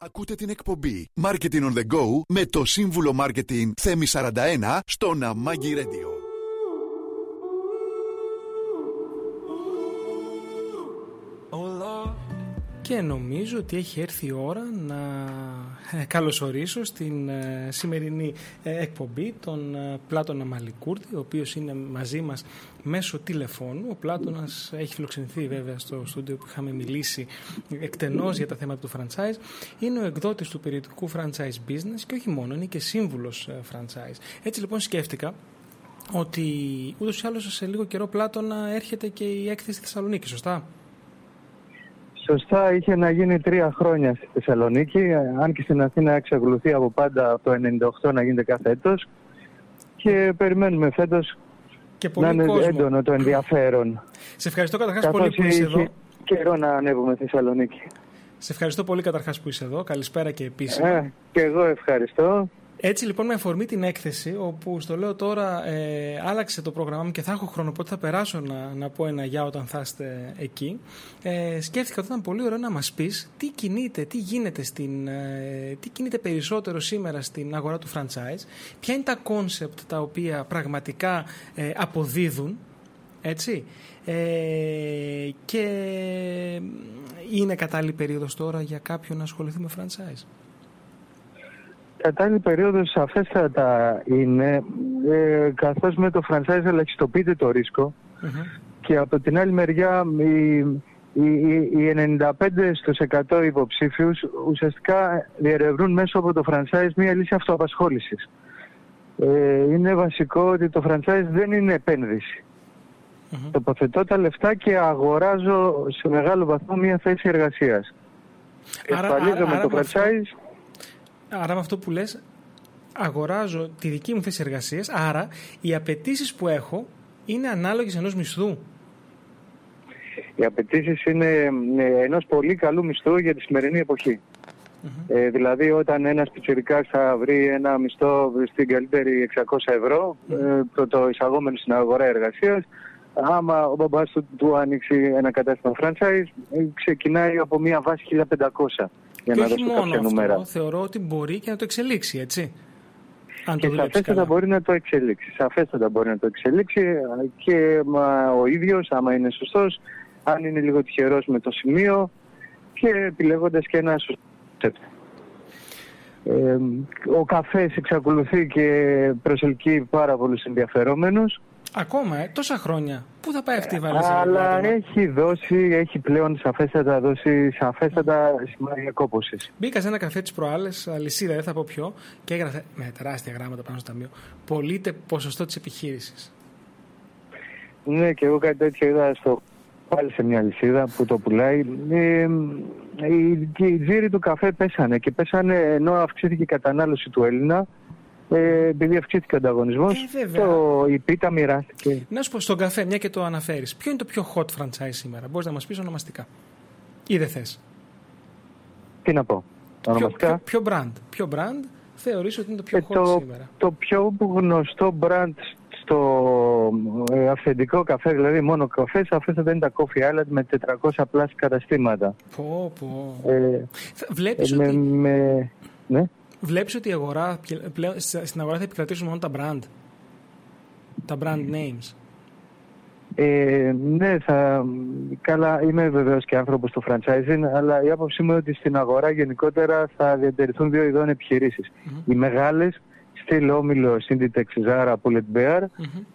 Ακούτε την εκπομπή Marketing on the Go με το σύμβουλο Marketing Θέμη 41 στο Ναμάγκη Radio. Και νομίζω ότι έχει έρθει η ώρα να ε, καλωσορίσω στην ε, σημερινή ε, εκπομπή τον Πλάτωνα Μαλικούρτη, ο οποίος είναι μαζί μας μέσω τηλεφώνου. Ο Πλάτωνας έχει φιλοξενηθεί βέβαια στο στούντιο που είχαμε μιλήσει εκτενώς για τα θέματα του franchise. Είναι ο εκδότης του περιοδικού franchise business και όχι μόνο, είναι και σύμβουλος franchise. Έτσι λοιπόν σκέφτηκα ότι ούτως ή άλλως σε λίγο καιρό Πλάτωνα έρχεται και η έκθεση Θεσσαλονίκη, σωστά; Σωστά, είχε να γίνει τρία χρόνια στη Θεσσαλονίκη, αν και στην Αθήνα εξακολουθεί από πάντα από το 98 να γίνεται κάθε έτος και περιμένουμε φέτος να είναι κόσμο. έντονο το ενδιαφέρον. Σε ευχαριστώ καταρχάς πολύ που είσαι εδώ. καιρό να ανέβουμε στη Θεσσαλονίκη. Σε ευχαριστώ πολύ καταρχάς που είσαι εδώ. Καλησπέρα και επίσημα. Ε, και εγώ ευχαριστώ. Έτσι λοιπόν με αφορμή την έκθεση, όπου στο λέω τώρα ε, άλλαξε το πρόγραμμά μου και θα έχω χρόνο, οπότε θα περάσω να, να πω ένα γεια όταν θα είστε εκεί. Ε, σκέφτηκα ότι ήταν πολύ ωραίο να μας πεις τι κινείται, τι γίνεται, στην, ε, τι κινείται περισσότερο σήμερα στην αγορά του franchise, ποια είναι τα concept τα οποία πραγματικά ε, αποδίδουν, έτσι, ε, και είναι κατάλληλη περίοδος τώρα για κάποιον να ασχοληθεί με franchise κατάλληλη περίοδος σαφέστατα είναι, ε, καθώς με το franchise ελαχιστοποιείται το ρισκο και από την άλλη μεριά οι, οι, οι 95 στους 100 υποψήφιους ουσιαστικά διερευνούν μέσω από το franchise μία λύση αυτοαπασχόλησης. Ε, είναι βασικό ότι το franchise δεν είναι επένδυση. Mm-hmm. Τοποθετώ τα λεφτά και αγοράζω σε μεγάλο βαθμό μία θέση εργασίας. Άρα, με το franchise Άρα με αυτό που λες αγοράζω τη δική μου θέση εργασίας, άρα οι απαιτήσεις που έχω είναι ανάλογες ενός μισθού. Οι απαιτήσεις είναι ε, ενός πολύ καλού μισθού για τη σημερινή Ε, δηλαδή όταν ένας πιτσιρικάς θα βρει ένα μισθό στην καλύτερη 600 ευρώ mm-hmm. ε, πρωτοεισαγόμενο στην αγορά εργασίας άμα ο μπαμπάς του, του ανοίξει ένα κατάστημα franchise ε, ξεκινάει από μια βάση 1500 για και να όχι μόνο αυτό, θεωρώ ότι μπορεί και να το εξελίξει, έτσι. Αν και σαφέστατα μπορεί να το εξελίξει. Σαφέστατα μπορεί να το εξελίξει και μα, ο ίδιος, άμα είναι σωστός, αν είναι λίγο τυχερός με το σημείο και επιλέγοντας και ένα σωστό ε, ο καφές εξακολουθεί και προσελκύει πάρα πολλούς ενδιαφερόμενους. Ακόμα, ε, τόσα χρόνια. Πού θα πάει αυτή η βαλίτσα. Αλλά έχει δώσει, έχει πλέον σαφέστατα δώσει σαφέστατα σημάδια κόπωσης. Μπήκα σε ένα καφέ της προάλλες, αλυσίδα, δεν θα πω ποιο, και έγραφε με τεράστια γράμματα πάνω στο ταμείο. Πωλείται ποσοστό της επιχείρησης. Ναι, και εγώ κάτι τέτοιο είδα στο πάλι σε μια αλυσίδα που το πουλάει. Ε, οι, οι τζίροι του καφέ πέσανε και πέσανε ενώ αυξήθηκε η κατανάλωση του Έλληνα ε, επειδή αυξήθηκε ο ανταγωνισμός, ε, η πίτα μοιράστηκε. Να σου πω στον καφέ, μια και το αναφέρεις, ποιο είναι το πιο hot franchise σήμερα, μπορείς να μας πεις ονομαστικά. Ή δεν θες. Τι να πω. Ονομαστικά. Ποιο, ποιο, brand, ποιο brand θεωρείς ότι είναι το πιο ε, hot το, σήμερα; Το πιο γνωστό brand στο ε, αυθεντικό καφέ, δηλαδή μόνο καφές, αφού δεν είναι τα Coffee Island με 400 πλάσια καταστήματα. Πω, πω. Ε, Βλέπεις ε, ότι... Με, ναι. Βλέπεις ότι η αγορά, πλέον, στην αγορά θα επικρατήσουν μόνο τα brand. Τα brand names. Ε, ναι, θα, καλά, είμαι βεβαίως και άνθρωπος του franchising, αλλά η άποψή μου είναι ότι στην αγορά γενικότερα θα διατηρηθούν δύο ειδών Οι μεγάλες, στυλ Όμιλο, Synditex, Zara, Bullet Bear,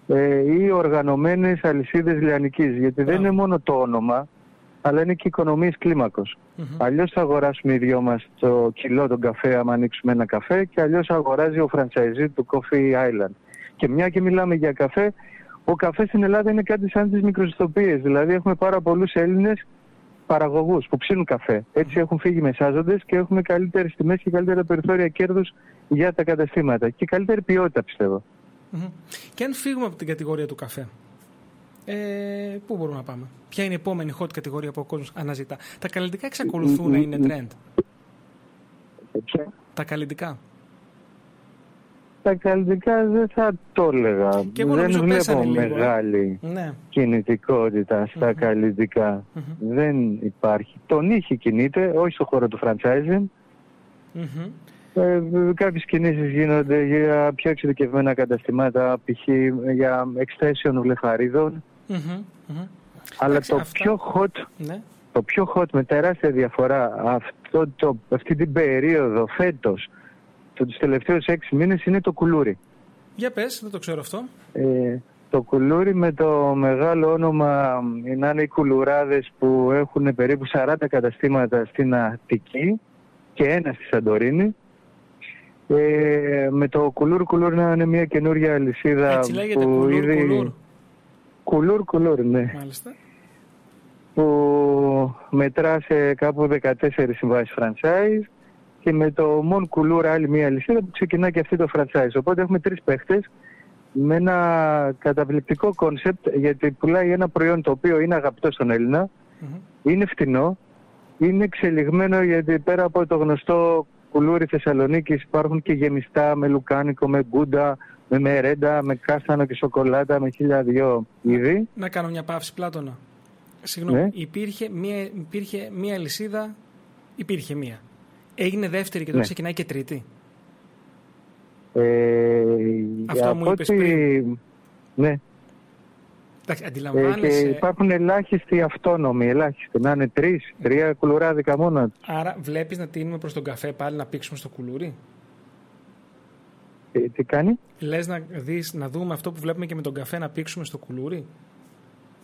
ε, ή οργανωμένες αλυσίδες λιανικής, γιατί δεν είναι μόνο το όνομα, αλλά είναι και οικονομίες κλίμακος. Mm-hmm. Αλλιώς θα αγοράσουμε οι δυο μας το κιλό τον καφέ άμα ανοίξουμε ένα καφέ και αλλιώς αγοράζει ο franchisee του Coffee Island. Και μια και μιλάμε για καφέ, ο καφέ στην Ελλάδα είναι κάτι σαν τις μικροσυστοπίες. Δηλαδή έχουμε πάρα πολλούς Έλληνες παραγωγούς που ψήνουν καφέ. Έτσι έχουν φύγει μεσάζοντες και έχουμε καλύτερες τιμές και καλύτερα περιθώρια κέρδους για τα καταστήματα και καλύτερη ποιότητα πιστεύω. Mm-hmm. Και αν φύγουμε από την κατηγορία του καφέ, ε, πού μπορούμε να πάμε; Ποια είναι η επόμενη hot κατηγορία που ο κόσμος αναζητά; Τα καλλιτικά εξακολουθούν να είναι trend. Τα καλλιτικά. Τα καλλιτικά δεν θα το έλεγα. δεν βλέπω μεγάλη ναι. κινητικότητα στα mm καλλιτικά. Δεν υπάρχει. Το νύχι κινείται, όχι στο χώρο του franchising, Μμμ. Ε, κάποιες κινήσεις γίνονται για πιο εξειδικευμένα καταστημάτα, π.χ. για extension βλεφαρίδων. Μμμ. Μμμ. Αλλά Εντάξει, το αυτά- πιο hot, Ναι. το πιο hot με τεράστια διαφορά αυτό, το, αυτή την περίοδο φέτος, το, τους τελευταίους έξι μήνες είναι το κουλούρι. Για πες, δεν το ξέρω αυτό. Ε, το κουλούρι με το μεγάλο όνομα ε, να είναι οι κουλουράδες που έχουν περίπου 40 καταστήματα στην Αττική και ένα στη Σαντορίνη. Ε, με το Κουλούρ Κουλούρ να είναι μια καινούρια αλυσίδα Έτσι λέγεται, που Κουλούρ, ήδη... Κουλούρ. Κουλούρ Κουλούρ, ναι. Μάλιστα. Που μετρά σε κάπου 14 συμβάσεις franchise και με το Mon Κουλούρ άλλη μια αλυσίδα που ξεκινά και αυτή το franchise. Οπότε έχουμε τρεις παίχτες με ένα καταπληκτικό concept γιατί πουλάει ένα προϊόν το οποίο είναι αγαπητό στον Έλληνα, Μμμ. είναι φτηνό, είναι εξελιγμένο γιατί πέρα από το γνωστό κουλούρι Θεσσαλονίκης υπάρχουν και γεμιστά με λουκάνικο, με γκούντα, με μερέντα, με κάστανο και σοκολάτα, με χίλια δυο είδη. Να κάνω μια παύση, Πλάτωνα. Συγγνώμη, Ναι. υπήρχε, μία, υπήρχε μία λυσίδα, υπήρχε μία. Έγινε δεύτερη και τώρα Ναι. ξεκινάει και τρίτη. Ε, Αυτό από μου είπες ό,τι- πριν. Ναι. Εντάξει, Ε, και αντιλαμβάνεσαι. υπάρχουν ελάχιστοι αυτόνομοι, ελάχιστοι. Να είναι τρεις, τρία κουλουράδικα μόνο. Άρα βλέπεις να τίνουμε προς τον καφέ πάλι να πήξουμε στο κουλούρι; Ε, τι κάνει; Λες να, δεις, να δούμε αυτό που βλέπουμε και με τον καφέ να πήξουμε στο κουλούρι;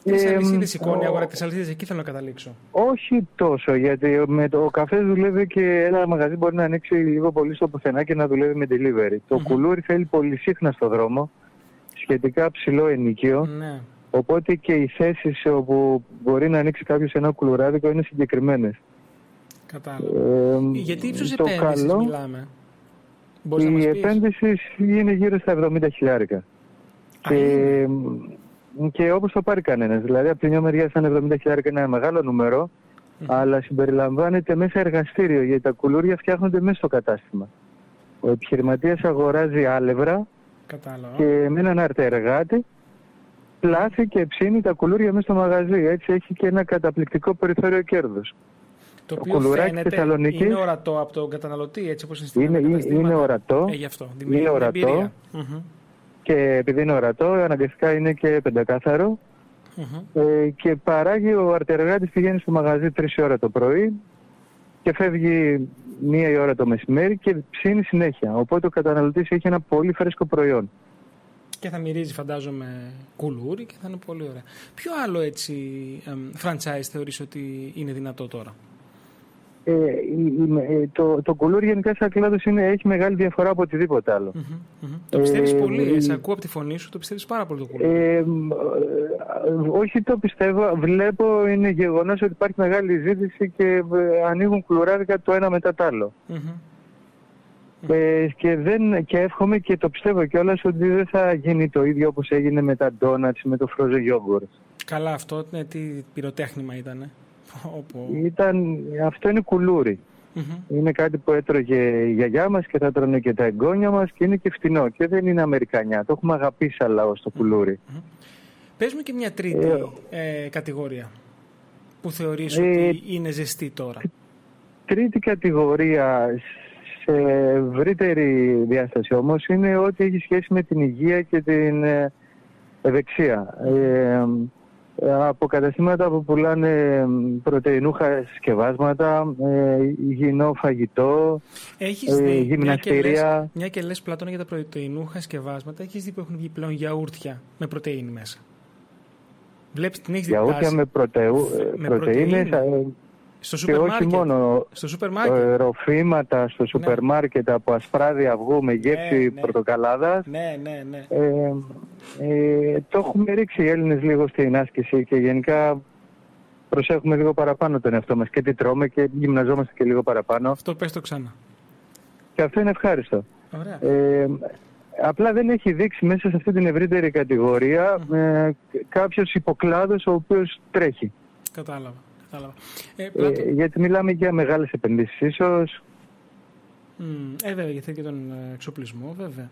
Ε, Τις αλυσίδες μ, σηκώνει η ο- αγορά τη αλυσίδες, εκεί θέλω να καταλήξω. Όχι τόσο, γιατί με το ο καφέ δουλεύει και ένα μαγαζί μπορεί να ανοίξει λίγο πολύ στο πουθενά και να δουλεύει με delivery. Το Μμμ. κουλούρι θέλει πολύ σύχνα στο δρόμο, σχετικά ψηλό ενοικείο, Ναι. οπότε και οι θέσεις όπου μπορεί να ανοίξει κάποιος ένα κουλουράδικο είναι συγκεκριμένες. Κατάλαβα. Ε, Γιατί ύψος το επένδυσης καλό, μιλάμε; Μπορείς να η μας πεις; επένδυση είναι γύρω στα 70 χιλιάρικα. Α, Και, και όπως το πάρει κανένας. Δηλαδή από τη μια μεριά σαν 70 χιλιάρικα είναι ένα μεγάλο νούμερο, Μμμ. αλλά συμπεριλαμβάνεται μέσα εργαστήριο, γιατί τα κουλούρια φτιάχνονται μέσα στο κατάστημα. Ο επιχειρηματίας αγοράζει άλευρα Κατάλαβα. και με έναν αρτεργάτη πλάθει και ψήνει τα κουλούρια μέσα στο μαγαζί. Έτσι έχει και ένα καταπληκτικό περιθώριο κέρδους. Το το οποίο κουλουράκι φαίνεται Θεσσαλονίκης είναι ορατό από τον καταναλωτή, έτσι όπως είναι στην Είναι, είναι, είναι ορατό Ε, γι' αυτό. Δημιουργεί είναι την ορατό. εμπειρία. Μμμ. και επειδή είναι ορατό αναγκαστικά είναι και πεντακάθαρο Μμμ. Ε, και παράγει ο αρτεργάτης πηγαίνει στο μαγαζί 3 η ώρα το πρωί και φεύγει μία η ώρα το μεσημέρι και ψήνει συνέχεια. Οπότε ο καταναλωτής έχει ένα πολύ φρέσκο προϊόν. Και θα μυρίζει φαντάζομαι κουλούρι και θα είναι πολύ ωραία. Ποιο άλλο έτσι εμ, franchise θεωρείς ότι είναι δυνατό τώρα; Ε, η- η- ε, το, το κουλούρι γενικά σαν κλάδος είναι, έχει μεγάλη διαφορά από οτιδήποτε άλλο. Μμμ, μμμ. Το πιστεύεις Ε, πολύ, ε, σε η- ακούω από τη φωνή σου, το πιστεύεις πάρα πολύ το κουλούρι. Ε, μ, ε, όχι το πιστεύω, βλέπω είναι γεγονός ότι υπάρχει μεγάλη ζήτηση και ε, ανοίγουν κουλουράδικα το ένα μετά το άλλο. Μμμ. Ε, και, δεν, και εύχομαι και το πιστεύω κιόλας ότι δεν θα γίνει το ίδιο όπως έγινε με τα donuts, με το frozen yogurt. Καλά αυτό, ναι, τι πυροτέχνημα ήταν. Ήταν, αυτό είναι κουλούρι. Είναι κάτι που έτρωγε η γιαγιά μας και θα τρώνε και τα εγγόνια μας και είναι και φτηνό και δεν είναι Αμερικανιά. Το έχουμε αγαπήσει σαν λαό στο κουλούρι. Πες μου και μια τρίτη ε, κατηγορία που θεωρείς Ε, ότι είναι ζεστή τώρα. Τρίτη κατηγορία σε ευρύτερη διάσταση όμως είναι ό,τι έχει σχέση με την υγεία και την ε, ευεξία. Ε, από καταστήματα που πουλάνε πρωτεϊνούχα συσκευάσματα, ε, υγιεινό φαγητό, Έχεις ε, δει, μια και, λες, γυμναστήρια. μια και λες Πλάτωνα για τα πρωτεϊνούχα σκευάσματα, έχεις δει που έχουν βγει πλέον γιαούρτια με πρωτεΐνη μέσα; Βλέπεις την έχεις δει Γιαούρτια τάση; με, πρωτεού, Με πρωτεΐνες πρωτεΐνη. Ε, Στο και σούπερ όχι μάρκετ. μόνο Στο σούπερ μάρκετ. ε, ροφήματα στο σούπερ μάρκετ από ασπράδι αυγού με γεύση Ναι, ναι. πορτοκαλάδας. Ναι, ναι, ναι. Ε, ε, το έχουμε ρίξει οι Έλληνες λίγο στην άσκηση και γενικά προσέχουμε λίγο παραπάνω τον εαυτό μας και τι τρώμε και γυμναζόμαστε και λίγο παραπάνω Αυτό πες το ξανά. και αυτό είναι ευχάριστο. Ωραία. Ε, απλά δεν έχει δείξει μέσα σε αυτή την ευρύτερη κατηγορία ε, κάποιος υποκλάδος ο οποίος τρέχει. Κατάλαβα. Κατάλαβα. Ε, Ε, Πλάτω, γιατί μιλάμε για μεγάλες επενδύσεις ίσως. Μμ, ε, βέβαια, γιατί θέλει και τον ε, εξοπλισμό, βέβαια.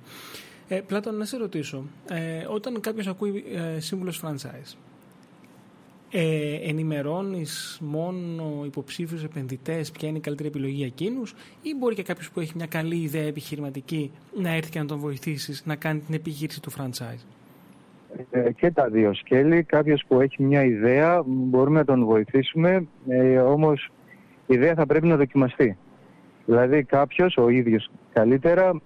Ε, Πλάτων, να σε ρωτήσω, ε, όταν κάποιος ακούει ε, σύμβουλος franchise, ε, ενημερώνεις μόνο υποψήφιους επενδυτές ποια είναι η καλύτερη επιλογή για εκείνους ή μπορεί και κάποιος που έχει μια καλή ιδέα επιχειρηματική να έρθει και να τον βοηθήσεις να κάνει την επιχείρηση του franchise; Ε, και τα δύο σκέλη. Κάποιος που έχει μια ιδέα μπορούμε να τον βοηθήσουμε, ε, όμως η ιδέα θα πρέπει να δοκιμαστεί. Δηλαδή κάποιος, ο ίδιος καλύτερα,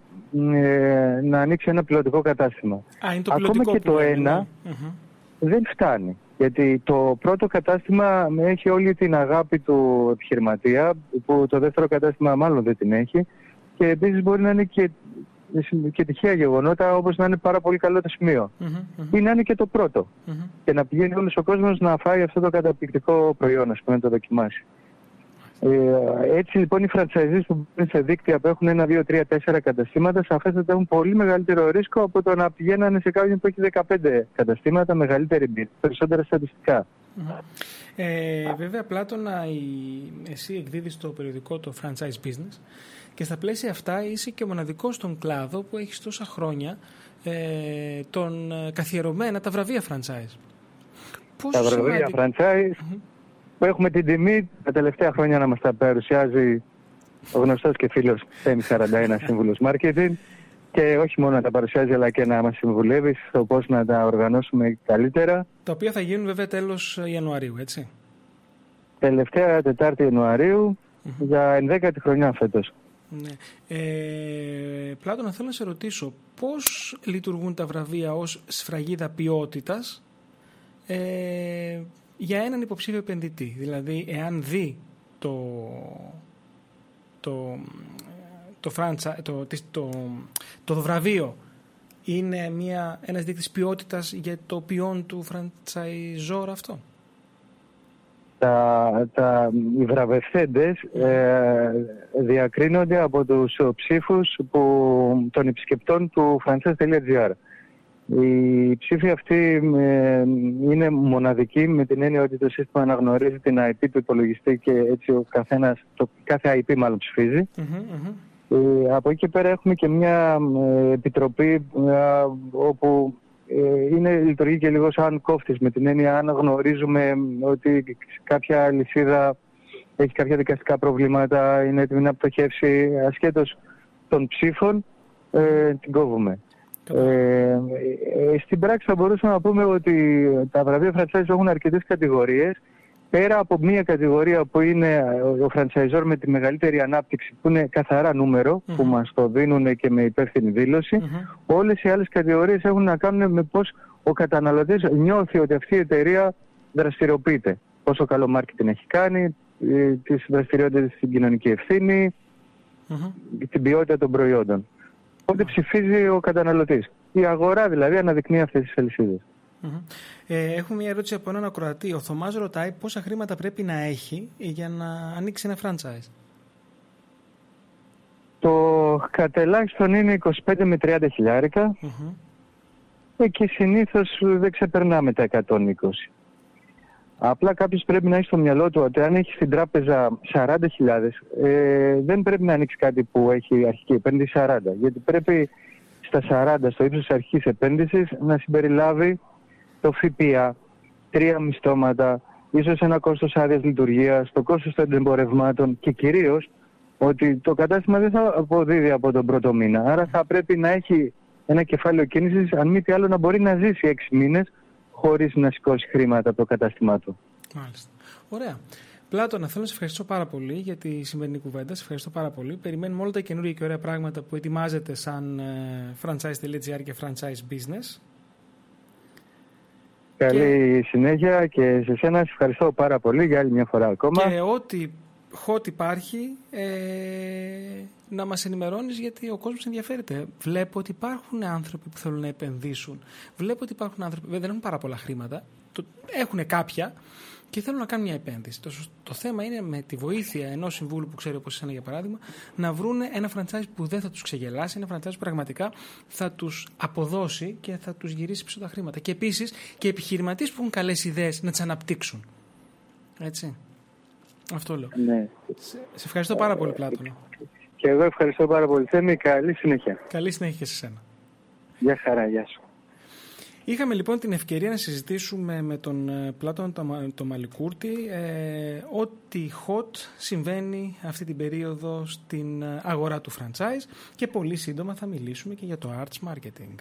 ε, να ανοίξει ένα πιλωτικό κατάστημα. Α, είναι το Ακόμα και το ένα ναι. Μμμ. δεν φτάνει. Γιατί το πρώτο κατάστημα έχει όλη την αγάπη του επιχειρηματία, που το δεύτερο κατάστημα μάλλον δεν την έχει. Και επίσης μπορεί να είναι και, και τυχαία γεγονότα, όπως να είναι πάρα πολύ καλό το σημείο. Μμμ, μμμ, Ή να είναι και το πρώτο. μμμ. Και να πηγαίνει όλος ο κόσμος να φάει αυτό το καταπληκτικό προϊόν, ας πούμε, να το δοκιμάσει. Ε, έτσι λοιπόν οι franchisees που μπαίνουν σε δίκτυα που έχουν ένα, δύο, τρία, τέσσερα καταστήματα σαφέστατα έχουν πολύ μεγαλύτερο ρίσκο από το να πηγαίνανε σε κάποιον που έχει 15 καταστήματα, μεγαλύτερη εμπειρία, περισσότερα στατιστικά. Μμμ. Ε, βέβαια, Πλάτωνα, η- εσύ εκδίδεις το περιοδικό το Franchise Business και στα πλαίσια αυτά είσαι και ο μοναδικός στον κλάδο που έχεις τόσα χρόνια ε, τον ε, καθιερωμένα τα βραβεία franchise. Πόσο Τα βραβεία σημαντικό- franchise που έχουμε την τιμή τα τελευταία χρόνια να μας τα παρουσιάζει ο γνωστός και φίλος Θέμης 41 Σύμβουλος Marketing και όχι μόνο να τα παρουσιάζει αλλά και να μας συμβουλεύει στο πώς να τα οργανώσουμε καλύτερα. Τα οποία θα γίνουν βέβαια τέλος Ιανουαρίου, έτσι. Τελευταία Τετάρτη Ιανουαρίου για 11η χρονιά φέτος. Ναι. Ε, Πλάτωνα, θέλω να σε ρωτήσω πώς λειτουργούν τα βραβεία ως σφραγίδα ποιότητας ε, για έναν υποψήφιο επενδυτή; Δηλαδή, εάν δει το, το, το, franchise, το, τις- το, το βραβείο είναι μια, ένας δείκτης ποιότητας για το ποιόν του franchisor αυτό; Τα, τα, οι βραβευθέντες ε, διακρίνονται από τους ψήφους που, των επισκεπτών του franchise.gr. Η ψήφοι αυτή ε, είναι μοναδική με την έννοια ότι το σύστημα αναγνωρίζει την IP του υπολογιστή και έτσι ο καθένας, το κάθε IP μάλλον ψηφίζει. Μμμ, μμμ. Ε, από εκεί και πέρα έχουμε και μια ε, επιτροπή ε, όπου ε, είναι, λειτουργεί και λίγο σαν κόφτης με την έννοια αν γνωρίζουμε ότι κάποια αλυσίδα έχει κάποια δικαστικά προβλήματα, είναι έτοιμη να πτωχεύσει ασχέτως των ψήφων, ε, την κόβουμε. Ε, ε, στην πράξη θα μπορούσαμε να πούμε ότι τα βραβεία franchise έχουν αρκετές κατηγορίες. Πέρα από μία κατηγορία που είναι ο franchisor με τη μεγαλύτερη ανάπτυξη, που είναι καθαρά νούμερο, που Μμμ. μας το δίνουν και με υπεύθυνη δήλωση, Μμμ. όλες οι άλλες κατηγορίες έχουν να κάνουν με πώς ο καταναλωτής νιώθει ότι αυτή η εταιρεία δραστηριοποιείται. Πόσο καλό marketing έχει κάνει, ε, τις δραστηριότητες στην κοινωνική ευθύνη, Μμμ. την ποιότητα των προϊόντων. Οπότε ψηφίζει ο καταναλωτής. Η αγορά δηλαδή αναδεικνύει αυτές τις αλυσίδες. Μμμ. Ε, έχουμε μια ερώτηση από έναν ακροατή. Ο Θωμάς ρωτάει πόσα χρήματα πρέπει να έχει για να ανοίξει ένα franchise. Το κατελάχιστον είναι 25 με 30 χιλιάρικα Μμμ. ε, και συνήθως δεν ξεπερνάμε τα 120. Απλά κάποιος πρέπει να έχει στο μυαλό του ότι αν έχει στην τράπεζα 40.000 ε, δεν πρέπει να ανοίξει κάτι που έχει αρχική επένδυση 40. Γιατί πρέπει στα 40, στο ύψος της αρχικής επένδυσης, να συμπεριλάβει το ΦΠΑ, τρία μισθώματα, ίσως ένα κόστος άδειας λειτουργίας, το κόστος των εμπορευμάτων και κυρίως ότι το κατάστημα δεν θα αποδίδει από τον πρώτο μήνα. Άρα θα πρέπει να έχει ένα κεφάλαιο κίνησης, αν μη τι άλλο να μπορεί να ζήσει έξι μήνες χωρίς να σηκώσει χρήματα από το κατάστημά του. Μάλιστα. Ωραία. Πλάτωνα, θέλω να σε ευχαριστήσω πάρα πολύ για τη σημερινή κουβέντα. Σε ευχαριστώ πάρα πολύ. Περιμένουμε όλα τα καινούργια και ωραία πράγματα που ετοιμάζετε σαν ε, franchise.gr και franchise business. Καλή συνέχεια και σε σένα σε ευχαριστώ πάρα πολύ για άλλη μια φορά ακόμα. Και ό,τι hot υπάρχει ε, να μας ενημερώνεις γιατί ο κόσμος ενδιαφέρεται. Βλέπω ότι υπάρχουν άνθρωποι που θέλουν να επενδύσουν. Βλέπω ότι υπάρχουν άνθρωποι που δεν έχουν πάρα πολλά χρήματα. Το, έχουν κάποια και θέλουν να κάνουν μια επένδυση. Το, σωσ- το θέμα είναι με τη βοήθεια ενός συμβούλου που ξέρει όπω εσένα για παράδειγμα να βρουν ένα franchise που δεν θα τους ξεγελάσει, ένα franchise που πραγματικά θα τους αποδώσει και θα τους γυρίσει πίσω τα χρήματα. Και επίσης και επιχειρηματίες που έχουν καλές ιδέες να τις αναπτύξουν. Έτσι. Αυτό λέω. Ναι. Σε, σε ευχαριστώ πάρα πολύ, Πλάτωνα. Και εγώ ευχαριστώ πάρα πολύ. Θέμη, καλή συνέχεια. Καλή συνέχεια και σε σένα. Γεια χαρά, γεια σου. Είχαμε λοιπόν την ευκαιρία να συζητήσουμε με τον Πλάτων το Μαλικούρτη ε, ό,τι hot συμβαίνει αυτή την περίοδο στην αγορά του franchise και πολύ σύντομα θα μιλήσουμε και για το arts marketing.